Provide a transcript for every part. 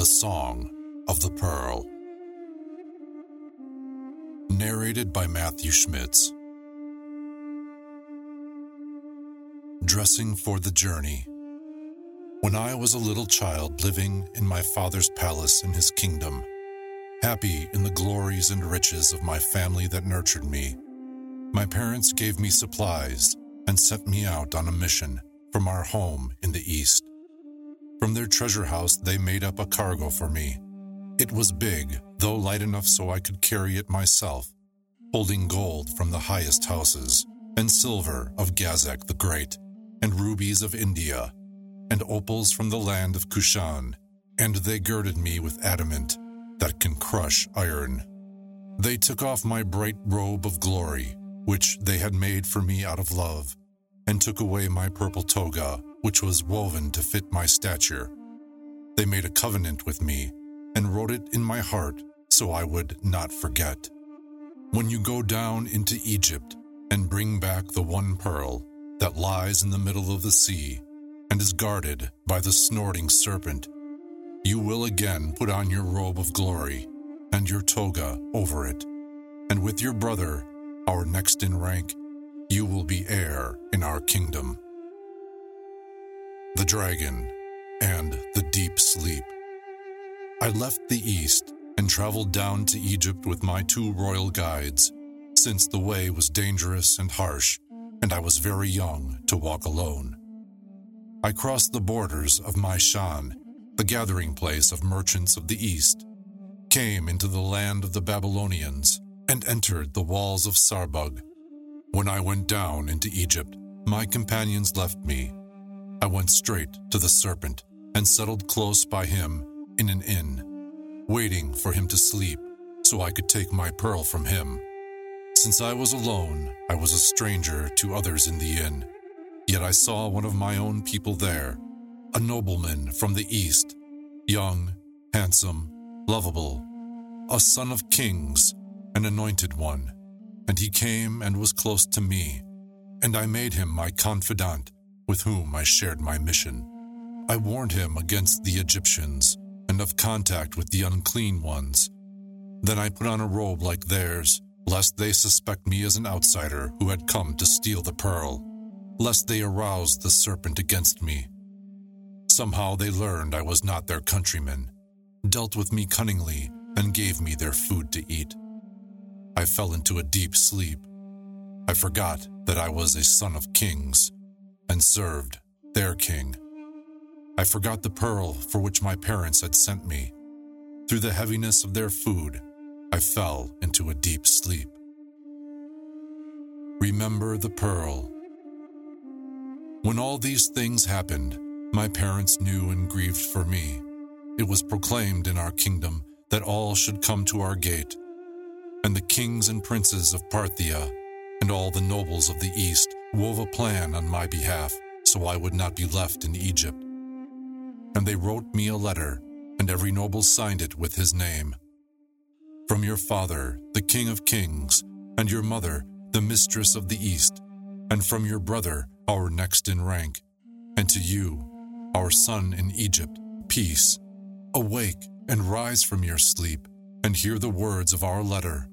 The Song of the Pearl. Narrated by Matthew Schmitz. Dressing for the Journey. When I was a little child living in my father's palace in his kingdom, happy in the glories and riches of my family that nurtured me, my parents gave me supplies and sent me out on a mission from our home in the East. From their treasure house, they made up a cargo for me. It was big, though light enough so I could carry it myself, holding gold from the highest houses, and silver of Gazak the Great, and rubies of India, and opals from the land of Kushan, and they girded me with adamant that can crush iron. They took off my bright robe of glory, which they had made for me out of love, and took away my purple toga, which was woven to fit my stature. They made a covenant with me and wrote it in my heart so I would not forget. When you go down into Egypt and bring back the one pearl that lies in the middle of the sea and is guarded by the snorting serpent, you will again put on your robe of glory and your toga over it, and with your brother, our next in rank, you will be heir in our kingdom the dragon, and the deep sleep. I left the east and traveled down to Egypt with my two royal guides, since the way was dangerous and harsh, and I was very young to walk alone. I crossed the borders of Maishan, the gathering place of merchants of the east, came into the land of the Babylonians, and entered the walls of Sarbug. When I went down into Egypt, my companions left me. I went straight to the serpent and settled close by him in an inn, waiting for him to sleep so I could take my pearl from him. Since I was alone, I was a stranger to others in the inn, yet I saw one of my own people there, a nobleman from the east, young, handsome, lovable, a son of kings, an anointed one, and he came and was close to me, and I made him my confidant with whom I shared my mission. I warned him against the Egyptians and of contact with the unclean ones. Then I put on a robe like theirs, lest they suspect me as an outsider who had come to steal the pearl, lest they arouse the serpent against me. Somehow they learned I was not their countryman, dealt with me cunningly, and gave me their food to eat. I fell into a deep sleep. I forgot that I was a son of kings and served their king. I forgot the pearl for which my parents had sent me. Through the heaviness of their food, I fell into a deep sleep. Remember the pearl. When all these things happened, my parents knew and grieved for me. It was proclaimed in our kingdom that all should come to our gate, and the kings and princes of Parthia and all the nobles of the east wove a plan on my behalf so I would not be left in Egypt. And they wrote me a letter, and every noble signed it with his name. From your father, the King of Kings, and your mother, the Mistress of the East, and from your brother, our next in rank, and to you, our son in Egypt, peace. Awake and rise from your sleep, and hear the words of our letter.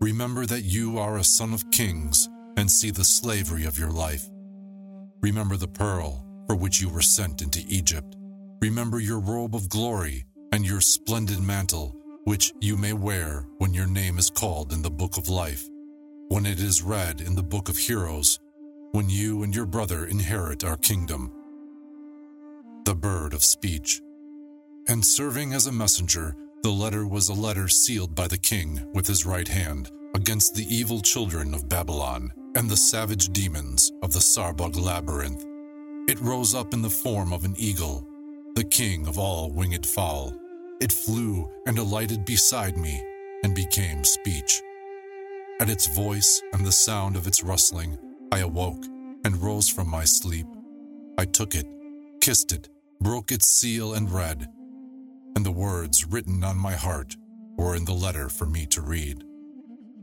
Remember that you are a son of kings, and see the slavery of your life. Remember the pearl for which you were sent into Egypt. Remember your robe of glory and your splendid mantle, which you may wear when your name is called in the book of life, when it is read in the book of heroes, when you and your brother inherit our kingdom. The bird of speech. And serving as a messenger, the letter was a letter sealed by the king with his right hand against the evil children of Babylon and the savage demons of the Sarbug labyrinth. It rose up in the form of an eagle, the king of all winged fowl. It flew and alighted beside me and became speech. At its voice and the sound of its rustling, I awoke and rose from my sleep. I took it, kissed it, broke its seal, and read. And the words written on my heart were in the letter for me to read.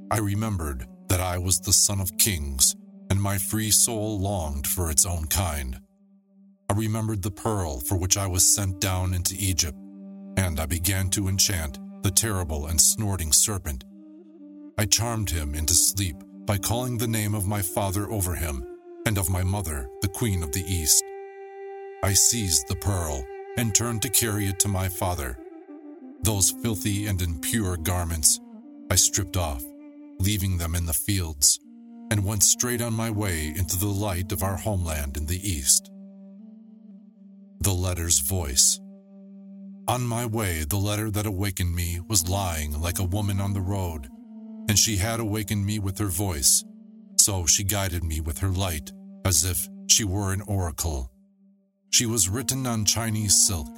I remembered that I was the son of kings, and my free soul longed for its own kind. I remembered the pearl for which I was sent down into Egypt, and I began to enchant the terrible and snorting serpent. I charmed him into sleep by calling the name of my father over him and of my mother, the queen of the east. I seized the pearl and turned to carry it to my father. Those filthy and impure garments I stripped off, leaving them in the fields, and went straight on my way into the light of our homeland in the east. The letter's voice. On my way, the letter that awakened me was lying like a woman on the road, and she had awakened me with her voice, so she guided me with her light, as if she were an oracle. She was written on Chinese silk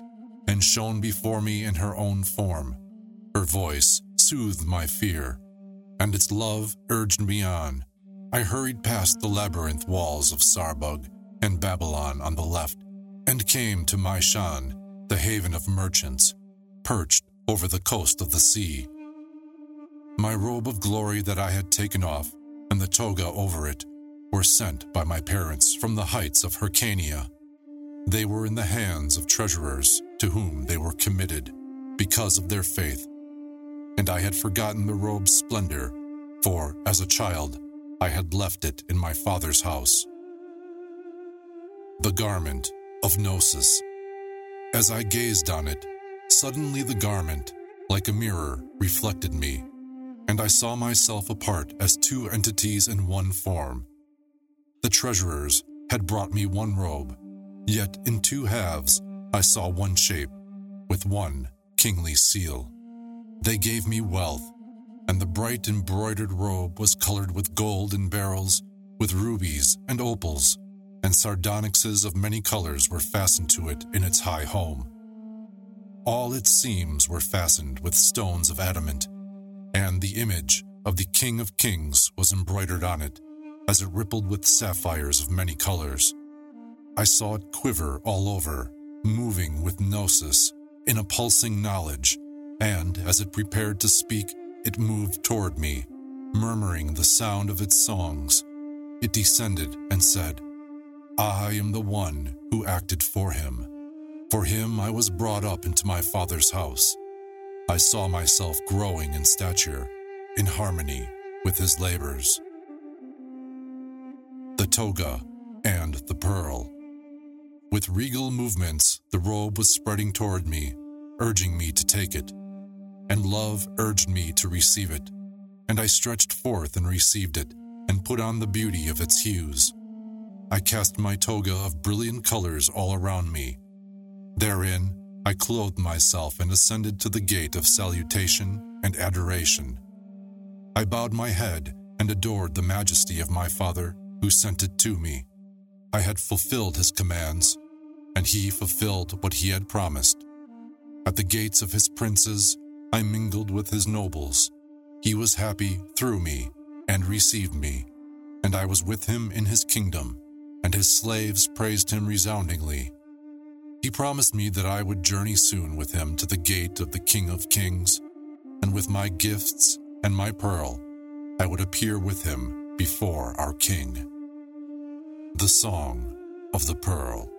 and shone before me in her own form. Her voice soothed my fear, and its love urged me on. I hurried past the labyrinth walls of Sarbug and Babylon on the left, and came to Maishan, the haven of merchants, perched over the coast of the sea. My robe of glory that I had taken off, and the toga over it, were sent by my parents from the heights of Hyrcania. They were in the hands of treasurers to whom they were committed because of their faith. And I had forgotten the robe's splendor, for as a child I had left it in my father's house. The garment of Gnosis. As I gazed on it, suddenly the garment, like a mirror, reflected me, and I saw myself apart as two entities in one form. The treasurers had brought me one robe, yet in two halves I saw one shape, with one kingly seal. They gave me wealth, and the bright embroidered robe was colored with gold and beryls, with rubies and opals and sardonyxes of many colors were fastened to it in its high home. All its seams were fastened with stones of adamant, and the image of the King of Kings was embroidered on it, as it rippled with sapphires of many colors. I saw it quiver all over, moving with gnosis, in a pulsing knowledge, and as it prepared to speak, it moved toward me, murmuring the sound of its songs. It descended and said, I am the one who acted for him. For him I was brought up into my father's house. I saw myself growing in stature, in harmony with his labors. The toga and the pearl. With regal movements, the robe was spreading toward me, urging me to take it. And love urged me to receive it. And I stretched forth and received it, and put on the beauty of its hues. I cast my toga of brilliant colors all around me. Therein, I clothed myself and ascended to the gate of salutation and adoration. I bowed my head and adored the majesty of my Father who sent it to me. I had fulfilled his commands, and he fulfilled what he had promised. At the gates of his princes, I mingled with his nobles. He was happy through me and received me, and I was with him in his kingdom and his slaves praised him resoundingly. He promised me that I would journey soon with him to the gate of the King of Kings, and with my gifts and my pearl, I would appear with him before our King. The Song of the Pearl.